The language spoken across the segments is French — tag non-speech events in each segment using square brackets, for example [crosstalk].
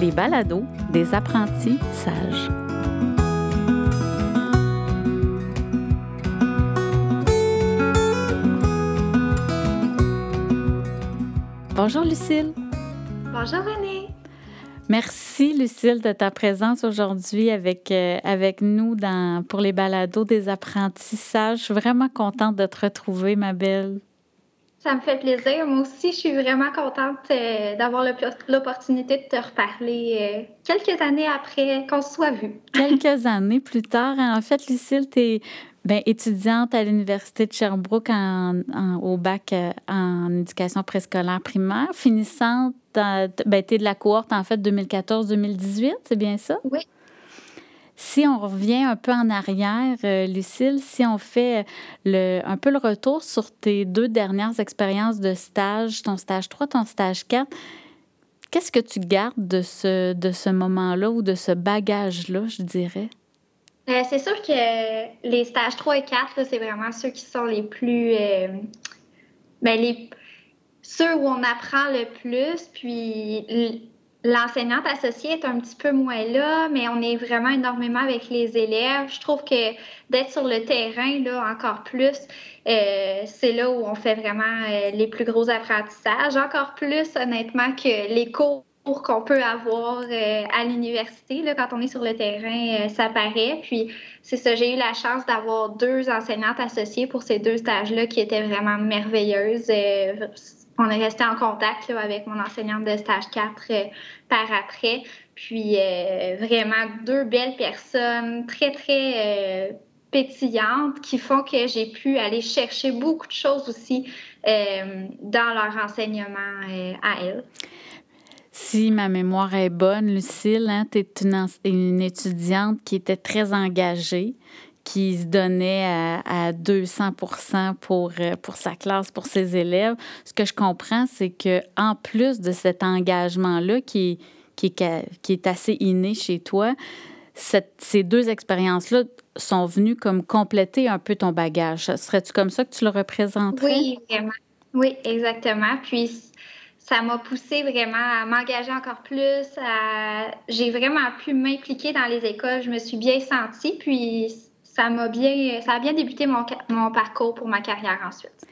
les balados des apprentis sages. Bonjour Lucille. Bonjour René. Merci Lucille de ta présence aujourd'hui avec, euh, avec nous dans, pour les balados des apprentissages. Je suis vraiment contente de te retrouver, ma belle. Ça me fait plaisir. Moi aussi, je suis vraiment contente euh, d'avoir l'opportunité de te reparler euh, quelques années après qu'on se soit vu. [laughs] quelques années plus tard. Hein. En fait, Lucille, tu es ben, étudiante à l'Université de Sherbrooke en, au bac euh, en éducation préscolaire primaire, finissante, ben, tu es de la cohorte en fait 2014-2018, c'est bien ça? Oui. Si on revient un peu en arrière, euh, Lucille, si on fait le, un peu le retour sur tes deux dernières expériences de stage, ton stage 3, ton stage 4, qu'est-ce que tu gardes de ce, de ce moment-là ou de ce bagage-là, je dirais? Euh, c'est sûr que les stages 3 et 4, c'est vraiment ceux qui sont les plus. Euh, ben, les, ceux où on apprend le plus, puis L'enseignante associée est un petit peu moins là, mais on est vraiment énormément avec les élèves. Je trouve que d'être sur le terrain, là, encore plus, euh, c'est là où on fait vraiment euh, les plus gros apprentissages. Encore plus, honnêtement, que les cours qu'on peut avoir euh, à l'université. Quand on est sur le terrain, ça paraît. Puis, c'est ça, j'ai eu la chance d'avoir deux enseignantes associées pour ces deux stages-là qui étaient vraiment merveilleuses on est resté en contact avec mon enseignante de stage 4 euh, par après. Puis euh, vraiment deux belles personnes très, très euh, pétillantes qui font que j'ai pu aller chercher beaucoup de choses aussi dans leur enseignement à elles. Si ma mémoire est bonne, Lucille, hein, tu es une, étudiante qui était très engagée, qui se donnait à, 200 pour, euh, pour sa classe, pour ses élèves. Ce que je comprends, c'est que en plus de cet engagement-là qui, qui, qui est assez inné chez toi, ces deux expériences-là sont venues comme compléter un peu ton bagage. Serais-tu comme ça que tu le représenterais? Oui, vraiment. Oui, exactement. Puis ça m'a poussé vraiment à m'engager encore plus. J'ai vraiment pu m'impliquer dans les écoles. Je me suis bien sentie. Puis ça m'a bien, ça a bien débuté mon, mon, parcours pour ma carrière ensuite.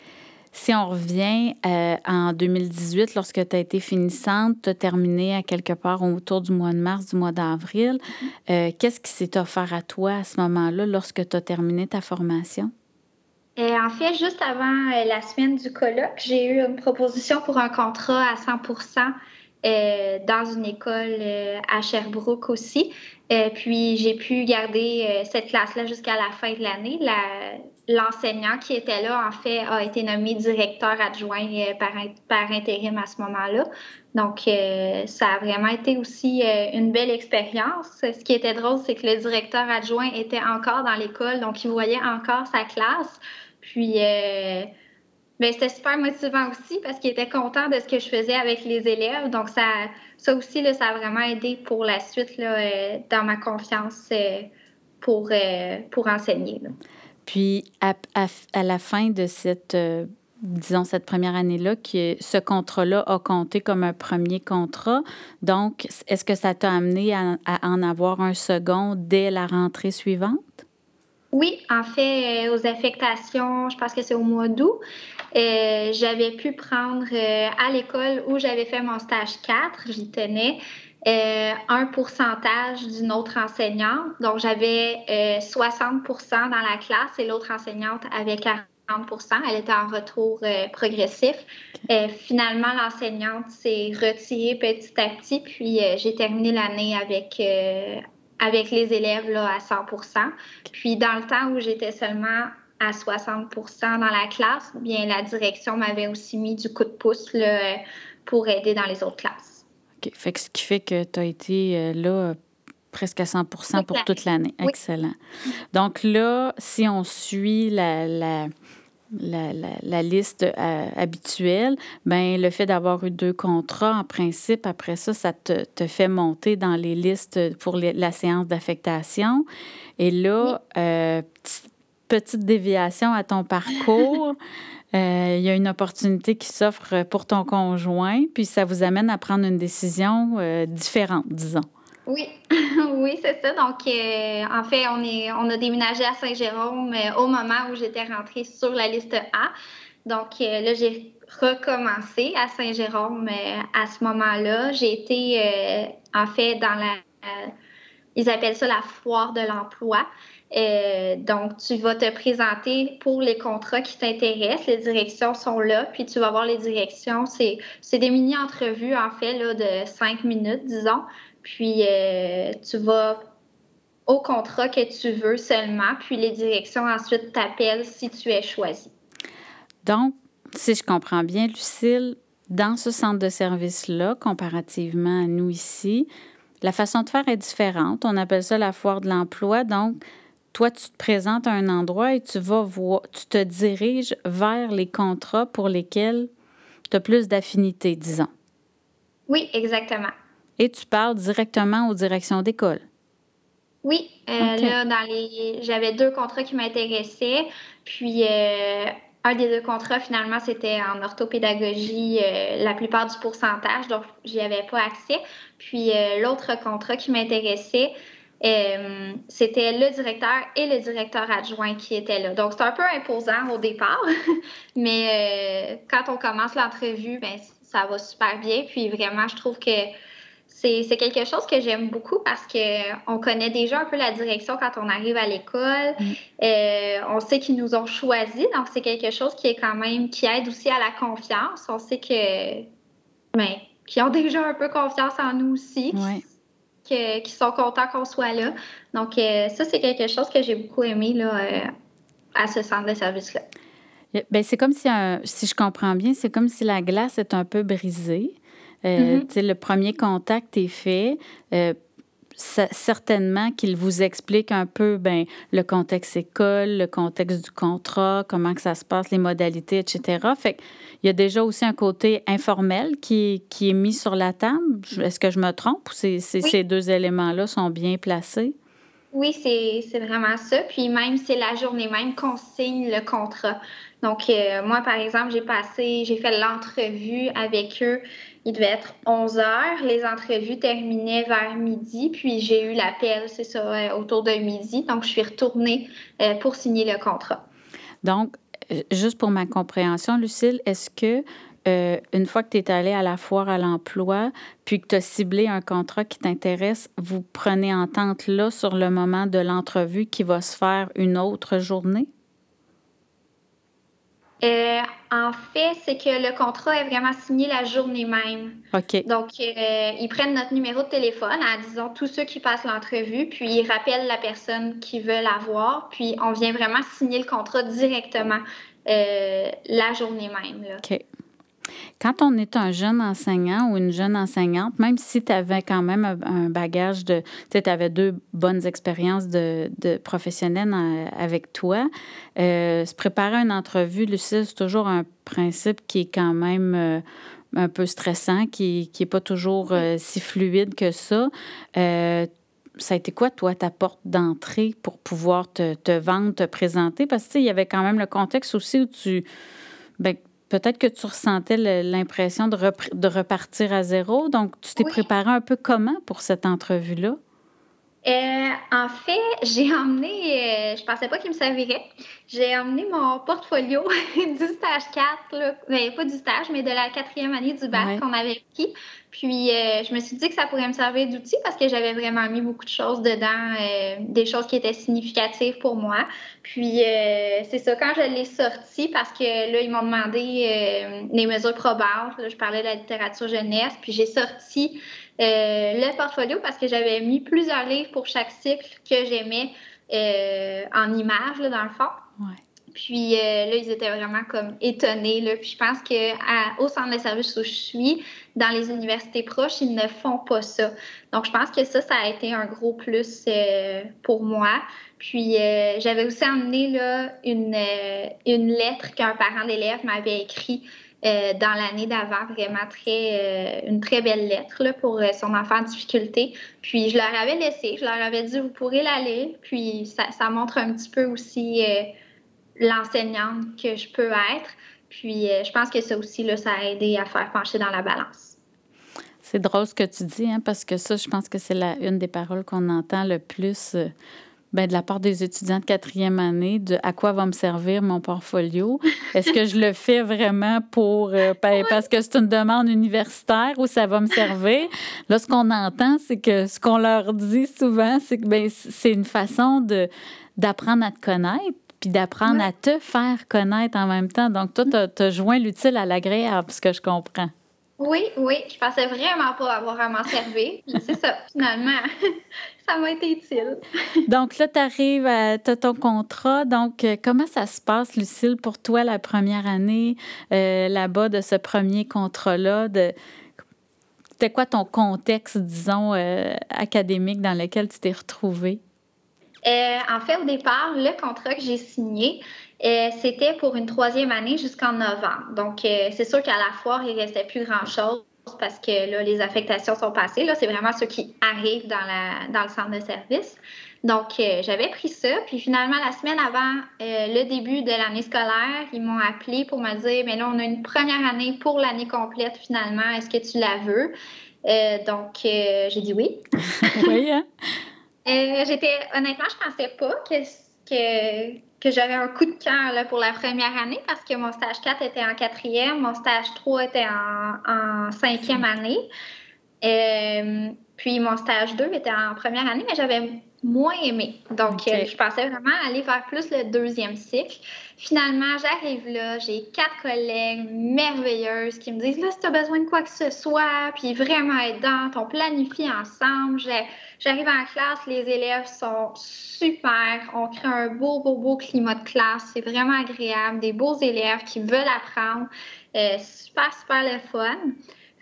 Si on revient euh, en 2018, lorsque tu as été finissante, tu as terminé à quelque part autour du mois de mars, du mois d'avril, mm-hmm. euh, qu'est-ce qui s'est offert à toi à ce moment-là lorsque tu as terminé ta formation? Euh, en fait, juste avant la semaine du colloque, j'ai eu une proposition pour un contrat à 100% euh, dans une école euh, à Sherbrooke aussi. Euh, puis j'ai pu garder cette classe-là jusqu'à la fin de l'année. L'enseignant qui était là, en fait, a été nommé directeur adjoint par, par intérim à ce moment-là. Donc, ça a vraiment été aussi une belle expérience. Ce qui était drôle, c'est que le directeur adjoint était encore dans l'école, donc il voyait encore sa classe. Puis, mais c'était super motivant aussi parce qu'il était content de ce que je faisais avec les élèves. Donc, ça, ça aussi, là, ça a vraiment aidé pour la suite là, euh, dans ma confiance euh, pour, euh, pour enseigner. Puis, à, à, la fin de cette, disons, cette première année-là, que ce contrat-là a compté comme un premier contrat. Donc, est-ce que ça t'a amené à, à en avoir un second dès la rentrée suivante? Oui, en fait, aux affectations, je pense que c'est au mois d'août. Euh, j'avais pu prendre euh, à l'école où j'avais fait mon stage 4, j'y tenais, euh, un pourcentage d'une autre enseignante. Donc, j'avais 60 dans la classe et l'autre enseignante avait 40 elle était en retour progressif. finalement, l'enseignante s'est retirée petit à petit, puis j'ai terminé l'année avec, avec les élèves là, à 100% Puis dans le temps où j'étais seulement à 60 dans la classe, bien la direction m'avait aussi mis du coup de pouce là, pour aider dans les autres classes. OK. Fait ce qui fait que tu as été euh, là presque à 100 pour toute l'année. Excellent. Donc là, si on suit la, la, la, liste euh, habituelle, ben le fait d'avoir eu deux contrats, en principe, après ça, ça te, te fait monter dans les listes pour la séance d'affectation. Et là, euh, petite déviation à ton parcours. [laughs] Euh, il y a une opportunité qui s'offre pour ton conjoint, puis ça vous amène à prendre une décision euh, différente, disons. Oui, [laughs] oui, c'est ça. Donc, euh, en fait, on, est, on a déménagé à Saint-Jérôme au moment où j'étais rentrée sur la liste A. Donc, là, j'ai recommencé à Saint-Jérôme à ce moment-là. J'ai été, en fait, dans la ils appellent ça la foire de l'emploi. Euh, donc, tu vas te présenter pour les contrats qui t'intéressent. Les directions sont là, puis tu vas voir les directions. C'est, des mini-entrevues, en fait, de cinq minutes, disons. Puis, euh, tu vas au contrat que tu veux seulement, puis les directions ensuite t'appellent si tu es choisi. Donc, si je comprends bien, Lucille, dans ce centre de service-là, comparativement à nous ici, la façon de faire est différente. On appelle ça la foire de l'emploi. Donc, toi, tu te présentes à un endroit et tu vas voir, tu te diriges vers les contrats pour lesquels tu as plus d'affinité, disons. Oui, exactement. Et tu parles directement aux directions d'école. Oui, euh, là, dans les, j'avais deux contrats qui m'intéressaient, puis euh, un des deux contrats, finalement, c'était en orthopédagogie, euh, la plupart du pourcentage, donc j'y avais pas accès. Puis euh, l'autre contrat qui m'intéressait, euh, c'était le directeur et le directeur adjoint qui étaient là. Donc, c'est un peu imposant au départ, [laughs] mais quand on commence l'entrevue, ben, ça va super bien. Puis vraiment, je trouve que c'est quelque chose que j'aime beaucoup parce qu'on connaît déjà un peu la direction quand on arrive à l'école. Mm. Euh, on sait qu'ils nous ont choisis, donc c'est quelque chose qui est quand même qui aide aussi à la confiance. On sait que ben, qu'ils ont [laughs] déjà un peu confiance en nous aussi. qu'ils qui sont contents qu'on soit là. Donc, euh, ça, c'est quelque chose que j'ai beaucoup aimé là, euh, à ce centre de service-là. Ben, c'est comme si, si je comprends bien, c'est comme si la glace est un peu brisée. Euh, mm-hmm. Le premier contact est fait. Euh, certainement qu'il vous explique un peu ben, le contexte école, le contexte du contrat, comment que ça se passe, les modalités, etc. Fait il y a déjà aussi un côté informel qui, qui est mis sur la table. Est-ce que je me trompe ou ces deux éléments-là sont bien placés? Oui, c'est vraiment ça. Puis même, c'est la journée même qu'on signe le contrat. Donc, euh, moi, par exemple, j'ai passé, j'ai fait l'entrevue avec eux. Il devait être 11 heures. Les entrevues terminaient vers midi. Puis j'ai eu l'appel, c'est ça, euh, autour de midi. Donc, je suis retournée euh, pour signer le contrat. Donc, juste pour ma compréhension, Lucille, est-ce que euh, une fois que tu es allé à la foire à l'emploi, puis que tu as ciblé un contrat qui t'intéresse, vous prenez entente là sur le moment de l'entrevue qui va se faire une autre journée? Euh, en fait, c'est que le contrat est vraiment signé la journée même. OK. Donc, euh, ils prennent notre numéro de téléphone à, disons, tous ceux qui passent l'entrevue, puis ils rappellent la personne qui veut l'avoir, puis on vient vraiment signer le contrat directement la journée même. Là. OK. Quand on est un jeune enseignant ou une jeune enseignante, même si tu avais quand même un bagage de, tu avais deux bonnes expériences de, de professionnels avec toi, euh, se préparer à une entrevue, Lucille, c'est toujours un principe qui est quand même euh, un peu stressant, qui n'est pas toujours euh, si fluide que ça. ça a été quoi, toi, ta porte d'entrée pour pouvoir te, te, vendre, te présenter? Parce que, il y avait quand même le contexte aussi où tu, ben, peut-être que tu ressentais l'impression de, de, repartir à zéro. Donc, tu t'es préparé un peu comment pour cette entrevue-là? Euh, en fait, [laughs] j'ai emmené, euh, je pensais pas qu'il me servirait. J'ai emmené mon portfolio [laughs] du stage 4, ben, pas du stage, mais de la quatrième année du bac qu'on avait pris. Puis, euh, je me suis dit que ça pourrait me servir d'outil parce que j'avais vraiment mis beaucoup de choses dedans, des choses qui étaient significatives pour moi. Puis, c'est ça, quand je l'ai sorti, parce que là, ils m'ont demandé les mesures probables. je parlais de la littérature jeunesse, puis j'ai sorti euh, le portfolio parce que j'avais mis plusieurs livres pour chaque cycle que j'aimais euh, en images, dans le fond. Puis là, ils étaient vraiment comme étonnés. Là. Puis je pense qu'au centre de service où je suis, dans les universités proches, ils ne font pas ça. Donc, je pense que ça, ça a été un gros plus pour moi. Puis, j'avais aussi emmené là, une, une lettre qu'un parent d'élève m'avait écrit euh, dans l'année d'avant, vraiment très, euh, une très belle lettre là, pour euh, son enfant en difficulté. Puis je leur avais laissé, je leur avais dit, vous pourrez la lire. Puis ça, montre un petit peu aussi l'enseignante que je peux être. Puis je pense que ça aussi, là, ça a aidé à faire pencher dans la balance. C'est drôle ce que tu dis, hein, parce que ça, je pense que c'est une des paroles qu'on entend le plus ben, de la part des étudiants de quatrième année, de à quoi va me servir mon portfolio? Est-ce que je le fais vraiment pour euh, ben, parce que c'est une demande universitaire ou ça va me servir? Là, ce qu'on entend, c'est que ce qu'on leur dit souvent, c'est que ben, c'est une façon de d'apprendre à te connaître puis d'apprendre à te faire connaître en même temps. Donc, toi, tu as, joint l'utile à l'agréable, ce que je comprends. Oui, oui, je pensais vraiment pas avoir à m'en servir. c'est ça, finalement, [laughs] ça m'a été utile. [laughs] donc là, tu arrives à ton contrat. Donc, euh, comment ça se passe, Lucille, pour toi, la première année euh, là-bas de ce premier contrat-là? De... C'était quoi ton contexte, disons, euh, académique dans lequel tu t'es retrouvée? en fait, au départ, le contrat que j'ai signé, euh, c'était pour une troisième année jusqu'en novembre. Donc, euh, c'est sûr qu'à la foire, il ne restait plus grand-chose parce que là, les affectations sont passées. Là, c'est vraiment ceux qui arrivent dans, la, dans le centre de service. Donc, euh, j'avais pris ça. Puis finalement, la semaine avant le début de l'année scolaire, ils m'ont appelé pour me dire, mais là, on a une première année pour l'année complète finalement. Est-ce que tu la veux? donc, j'ai dit oui. [laughs] oui, hein? j'étais, honnêtement, je pensais pas que, que que j'avais un coup de cœur pour la première année parce que mon stage 4 était en quatrième, mon stage 3 était en, cinquième année. Euh, puis mon stage 2 était en première année, mais j'avais moins aimé. Donc, euh, je pensais vraiment aller vers plus le deuxième cycle. Finalement, j'arrive là, j'ai quatre collègues merveilleuses qui me disent là, si tu as besoin de quoi que ce soit, puis vraiment aidant, on planifie ensemble. J'arrive en classe, les élèves sont super, on crée un beau, beau, beau climat de classe, c'est vraiment agréable, des beaux élèves qui veulent apprendre, euh, super, super le fun.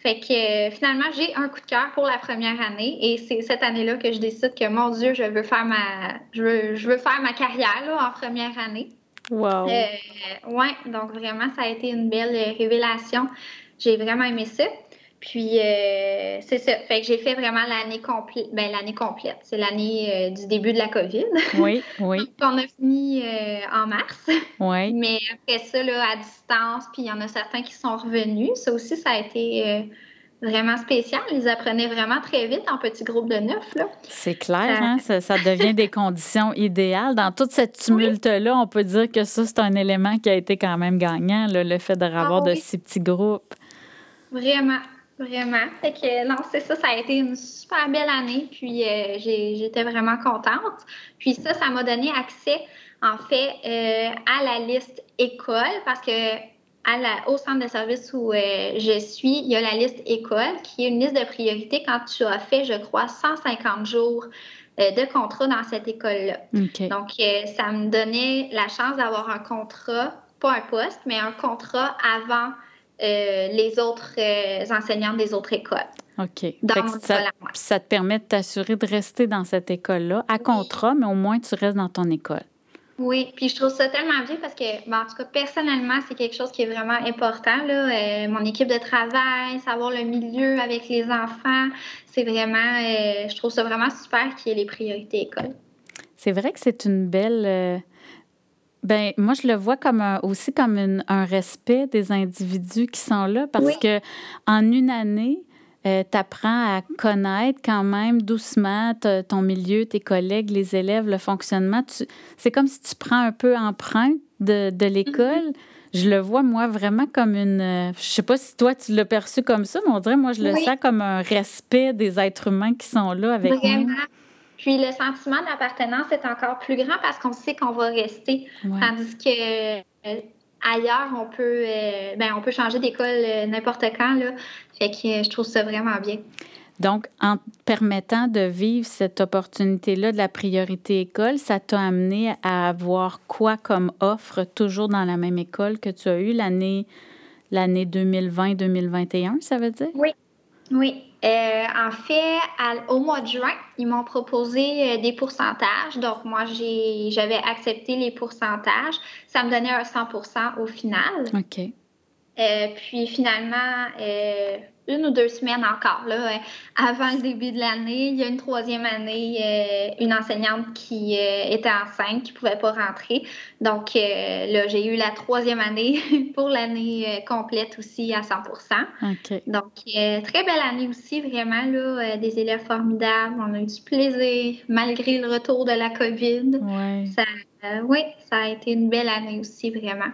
Fait que euh, finalement, j'ai un coup de cœur pour la première année et c'est cette année-là que je décide que, mon Dieu, je veux faire ma, je veux, je veux faire ma carrière là, en première année. Wow! Euh, ouais, donc vraiment, ça a été une belle révélation. J'ai vraiment aimé ça. Puis, euh, c'est ça. Fait que j'ai fait vraiment l'année complète. Ben, l'année complète. C'est l'année euh, du début de la COVID. [laughs] Oui, oui. on a fini en mars. Oui. Mais après ça, là, à distance, puis il y en a certains qui sont revenus. Ça aussi, ça a été vraiment spécial. Ils apprenaient vraiment très vite en petits groupes de neuf. C'est clair, hein? ça, ça, devient des conditions idéales. Dans toute cette tumulte-là, on peut dire que ça, c'est un élément qui a été quand même gagnant, le fait de revoir ah de si petits groupes. Vraiment, vraiment. Fait que non, c'est ça, ça a été une super belle année, puis euh, j'étais vraiment contente. Puis ça, ça m'a donné accès, en fait, euh, à la liste école, parce que au centre de service où euh, je suis, il y a la liste école qui est une liste de priorités quand tu as fait, je crois, 150 jours de contrat dans cette école-là. Donc, ça me donnait la chance d'avoir un contrat, pas un poste, mais un contrat avant les autres enseignants des autres écoles. OK. ça, ça, te permet de t'assurer de rester dans cette école-là à contrat, mais au moins tu restes dans ton école. Oui, puis je trouve ça tellement bien parce que, en tout cas, personnellement, c'est quelque chose qui est vraiment important. Là. Euh, mon équipe de travail, savoir le milieu avec les enfants, c'est vraiment, euh, je trouve ça vraiment super qu'il y ait les priorités école. C'est vrai que c'est une belle. Euh, ben, moi, je le vois comme aussi comme un respect des individus qui sont là parce que en une année, euh, tu apprends à connaître quand même doucement ton milieu, tes collègues, les élèves, le fonctionnement. C'est comme si tu prends un peu empreinte de, de l'école. Mm-hmm. Je le vois, moi, vraiment comme une. Euh, je sais pas si toi, tu l'as perçu comme ça, mais on dirait, moi, je le sens comme un respect des êtres humains qui sont là avec vraiment. Puis le sentiment d'appartenance est encore plus grand parce qu'on sait qu'on va rester. Tandis que euh, ailleurs, on peut, euh, ben, on peut changer d'école euh, n'importe quand. Là. Fait que je trouve ça vraiment bien. Donc, en permettant de vivre cette opportunité-là de la priorité école, ça t'a amené à avoir quoi comme offre toujours dans la même école que tu as eu l'année l'année 2020-2021, ça veut dire? Oui. Oui. Euh, en fait, au mois de juin, ils m'ont proposé euh, des pourcentages. Donc, moi, j'avais accepté les pourcentages. Ça me donnait un 100% au final. OK. Euh, puis finalement, une ou deux semaines encore, là, euh, avant le début de l'année, il y a une troisième année, euh, une enseignante qui euh, était enceinte, qui ne pouvait pas rentrer. Donc, là, j'ai eu la troisième année [laughs] pour l'année complète aussi à 100% Donc, très belle année aussi, vraiment, là, des élèves formidables. On a eu du plaisir, malgré le retour de la COVID. oui, ça a été une belle année aussi, vraiment.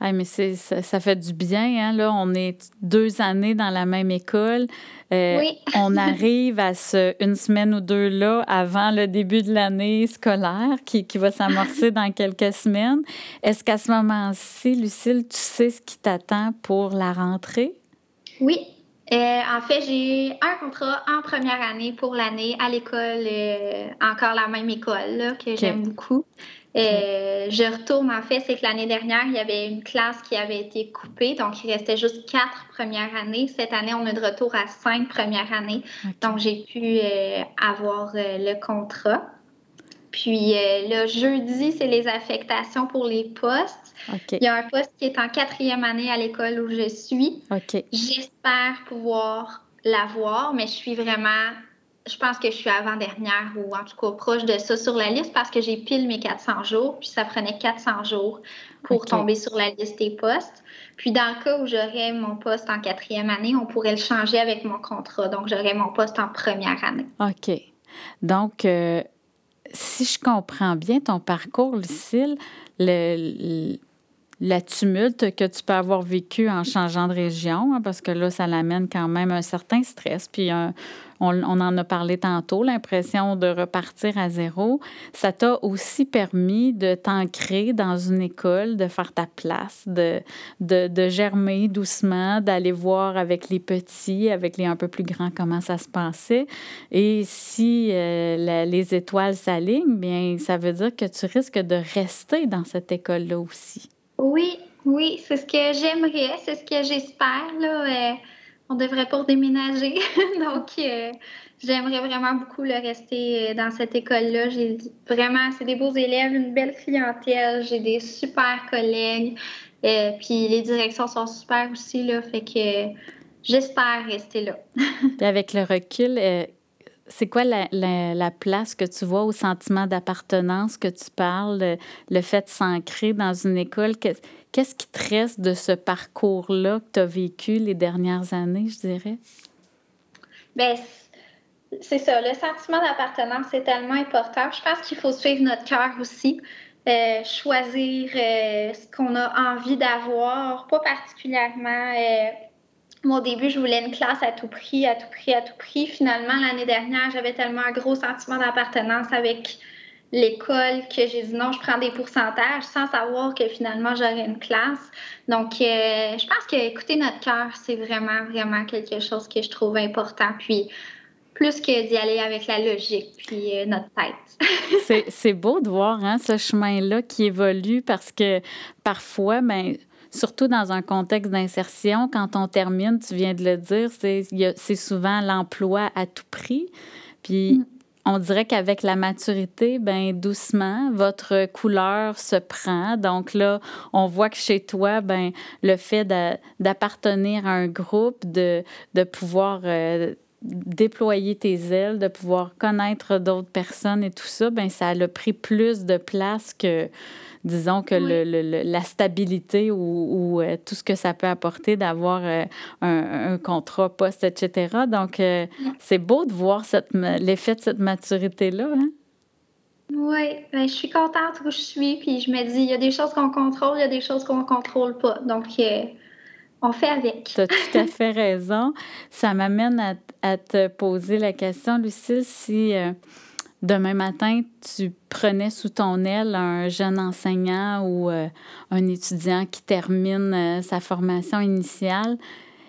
Ah, mais c'est, ça, fait du bien. Hein? Là, on est deux années dans la même école. Euh, oui. [laughs] on arrive à ce, une semaine ou deux là avant le début de l'année scolaire qui, qui va s'amorcer dans quelques semaines. Est-ce qu'à ce moment-ci, Lucille, tu sais ce qui t'attend pour la rentrée? Oui. Euh, en fait, j'ai un contrat en première année pour l'année à l'école, euh, encore la même école là, que j'aime beaucoup. Euh, je retourne, en fait, c'est que l'année dernière, il y avait une classe qui avait été coupée, donc il restait juste quatre premières années. Cette année, on est de retour à cinq premières années, donc j'ai pu euh, avoir euh, le contrat. Puis le jeudi, c'est les affectations pour les postes. Il y a un poste qui est en quatrième année à l'école où je suis. J'espère pouvoir l'avoir, mais je suis vraiment je pense que je suis avant-dernière ou en tout cas proche de ça sur la liste parce que j'ai pile mes 400 jours, puis ça prenait 400 jours pour tomber sur la liste des postes. Puis dans le cas où j'aurais mon poste en quatrième année, on pourrait le changer avec mon contrat. Donc, j'aurais mon poste en première année. OK. Donc, euh, si je comprends bien ton parcours, Lucille, le, la tumulte que tu peux avoir vécu en changeant de région, hein, parce que là, ça l'amène quand même un certain stress, puis un, on, en a parlé tantôt, l'impression de repartir à zéro, ça t'a aussi permis de t'ancrer dans une école, de faire ta place, de, de, germer doucement, d'aller voir avec les petits, avec les un peu plus grands comment ça se passait. Et si euh, les étoiles s'alignent, bien, ça veut dire que tu risques de rester dans cette école-là aussi. Oui, oui, c'est ce que j'aimerais, c'est ce que j'espère. Euh, on devrait pas déménager. [laughs] Donc, euh, j'aimerais vraiment beaucoup le rester euh, dans cette école-là. J'ai vraiment, c'est des beaux élèves, une belle clientèle, j'ai des super collègues. Puis les directions sont super aussi, là. Fait que j'espère rester là. [laughs] Et avec le recul, c'est quoi la, place que tu vois au sentiment d'appartenance que tu parles, le, fait de s'ancrer dans une école? Qu'est-ce qui te reste de ce parcours-là que tu as vécu les dernières années, je dirais? Bien, c'est ça. Le sentiment d'appartenance, c'est tellement important. Je pense qu'il faut suivre notre cœur aussi. Euh, choisir euh, ce qu'on a envie d'avoir, pas particulièrement. Euh, moi, au début, je voulais une classe à tout prix, à tout prix, à tout prix. Finalement, l'année dernière, j'avais tellement un gros sentiment d'appartenance avec l'école que j'ai dit non, je prends des pourcentages sans savoir que finalement j'aurais une classe. Donc, euh, je pense que écouter notre cœur, c'est vraiment, vraiment quelque chose que je trouve important. Puis, plus que d'y aller avec la logique, puis euh, notre tête. c'est beau de voir hein, ce chemin-là qui évolue parce que parfois, ben, surtout dans un contexte d'insertion, quand on termine, tu viens de le dire, c'est souvent l'emploi à tout prix. Puis, mm on dirait qu'avec la maturité, ben doucement, votre couleur se prend. Donc là, on voit que chez toi, ben le fait d'appartenir à un groupe, de, de pouvoir euh, déployer tes ailes, de pouvoir connaître d'autres personnes et tout ça, ben ça a pris plus de place que disons que le, la stabilité ou, euh, tout ce que ça peut apporter d'avoir euh, un, contrat poste, etc. Donc, euh, c'est beau de voir l'effet de cette maturité-là. Hein? Oui, ben, je suis contente où je suis, puis je me dis, il y a des choses qu'on contrôle, il y a des choses qu'on ne contrôle pas. Donc, on fait avec. Tu as tout à fait raison. Ça m'amène à, à, te poser la question, Lucille, si demain matin, tu prenais sous ton aile un jeune enseignant ou euh, un étudiant qui termine euh, sa formation initiale,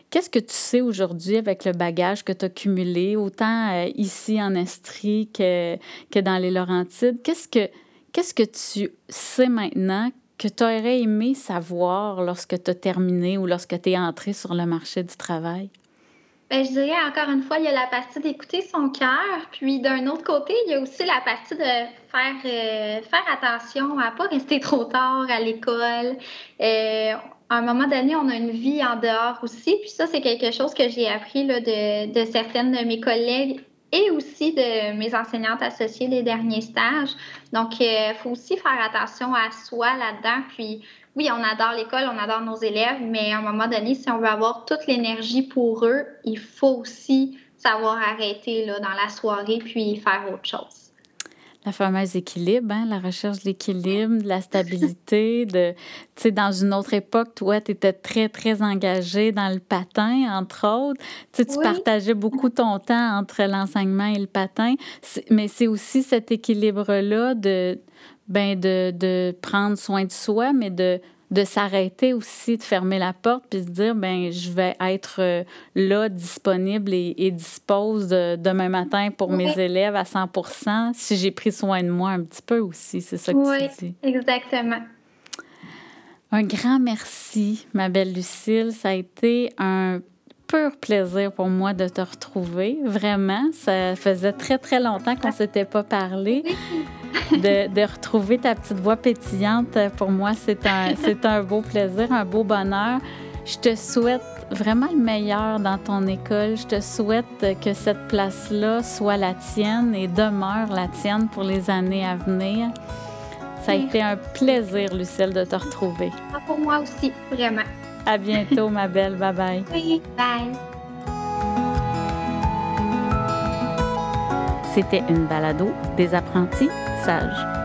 Qu'est-ce que tu sais aujourd'hui avec le bagage que tu as cumulé, autant euh, ici en Estrie que, que dans les Laurentides? Qu'est-ce que, qu'est-ce que tu sais maintenant que tu aurais aimé savoir lorsque tu as terminé ou lorsque tu es entré sur le marché du travail? Bien, je dirais encore une fois, il y a la partie d'écouter son cœur, puis d'un autre côté, il y a aussi la partie de faire, euh, faire attention à pas rester [laughs] trop tard à l'école. Euh, à un moment donné, on a une vie en dehors aussi, puis ça, c'est quelque chose que j'ai appris là, de, de certaines de mes collègues et aussi de mes enseignantes associées des derniers stages. Donc, il euh, faut aussi faire attention à soi là-dedans. Puis, oui, on adore l'école, on adore nos élèves, mais à un moment donné, si on veut avoir toute l'énergie pour eux, il faut aussi savoir arrêter là, dans la soirée puis faire autre chose. La fameuse équilibre, hein, la recherche de l'équilibre, de la stabilité, [laughs] de, tu sais, dans une autre époque, toi, tu étais très, très engagée dans le patin, entre autres. Tu partageais beaucoup ton temps entre l'enseignement et le patin, mais c'est aussi cet équilibre-là de, ben, de, de prendre soin de soi, mais de de s'arrêter aussi, de fermer la porte, puis de dire, ben je vais être euh, là, disponible et, dispose demain matin pour mes élèves à 100 si j'ai pris soin de moi un petit peu aussi. C'est ça que oui, tu dis. exactement. Un grand merci, ma belle Lucille. Ça a été un pur plaisir pour moi de te retrouver. Vraiment, ça faisait très, très longtemps qu'on ne s'était pas parlé. De, de, retrouver ta petite voix pétillante, pour moi, c'est un, [laughs] c'est un beau plaisir, un beau bonheur. Je te souhaite vraiment le meilleur dans ton école. Je te souhaite que cette place-là soit la tienne et demeure la tienne pour les années à venir. Ça a été un plaisir, Lucille, de te retrouver. Ah, pour moi aussi, vraiment. À bientôt, ma belle. Bye bye. Oui, bye. C'était une balado des apprentis sages.